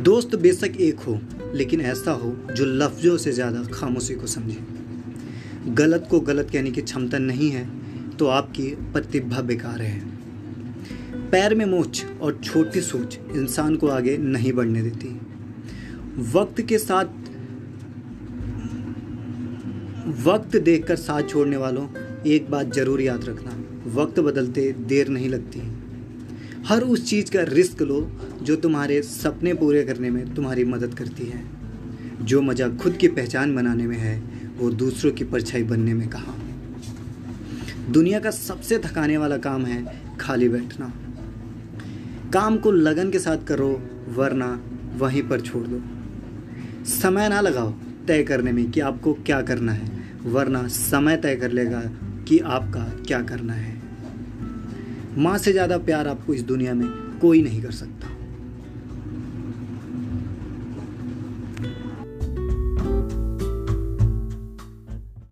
दोस्त बेशक एक हो, लेकिन ऐसा हो जो लफ्ज़ों से ज़्यादा खामोशी को समझे। गलत को गलत कहने की क्षमता नहीं है तो आपकी प्रतिभा बेकार है। पैर में मोच और छोटी सोच इंसान को आगे नहीं बढ़ने देती। वक्त के साथ, वक्त देखकर साथ छोड़ने वालों एक बात ज़रूर याद रखना, वक्त बदलते देर नहीं लगती। हर उस चीज़ का रिस्क लो जो तुम्हारे सपने पूरे करने में तुम्हारी मदद करती है। जो मज़ा खुद की पहचान बनाने में है, वो दूसरों की परछाई बनने में कहा। दुनिया का सबसे थकाने वाला काम है खाली बैठना। काम को लगन के साथ करो, वरना वहीं पर छोड़ दो। समय ना लगाओ तय करने में कि आपको क्या करना है, वरना समय तय कर लेगा कि आपका क्या करना है। माँ से ज़्यादा प्यार आपको इस दुनिया में कोई नहीं कर सकता।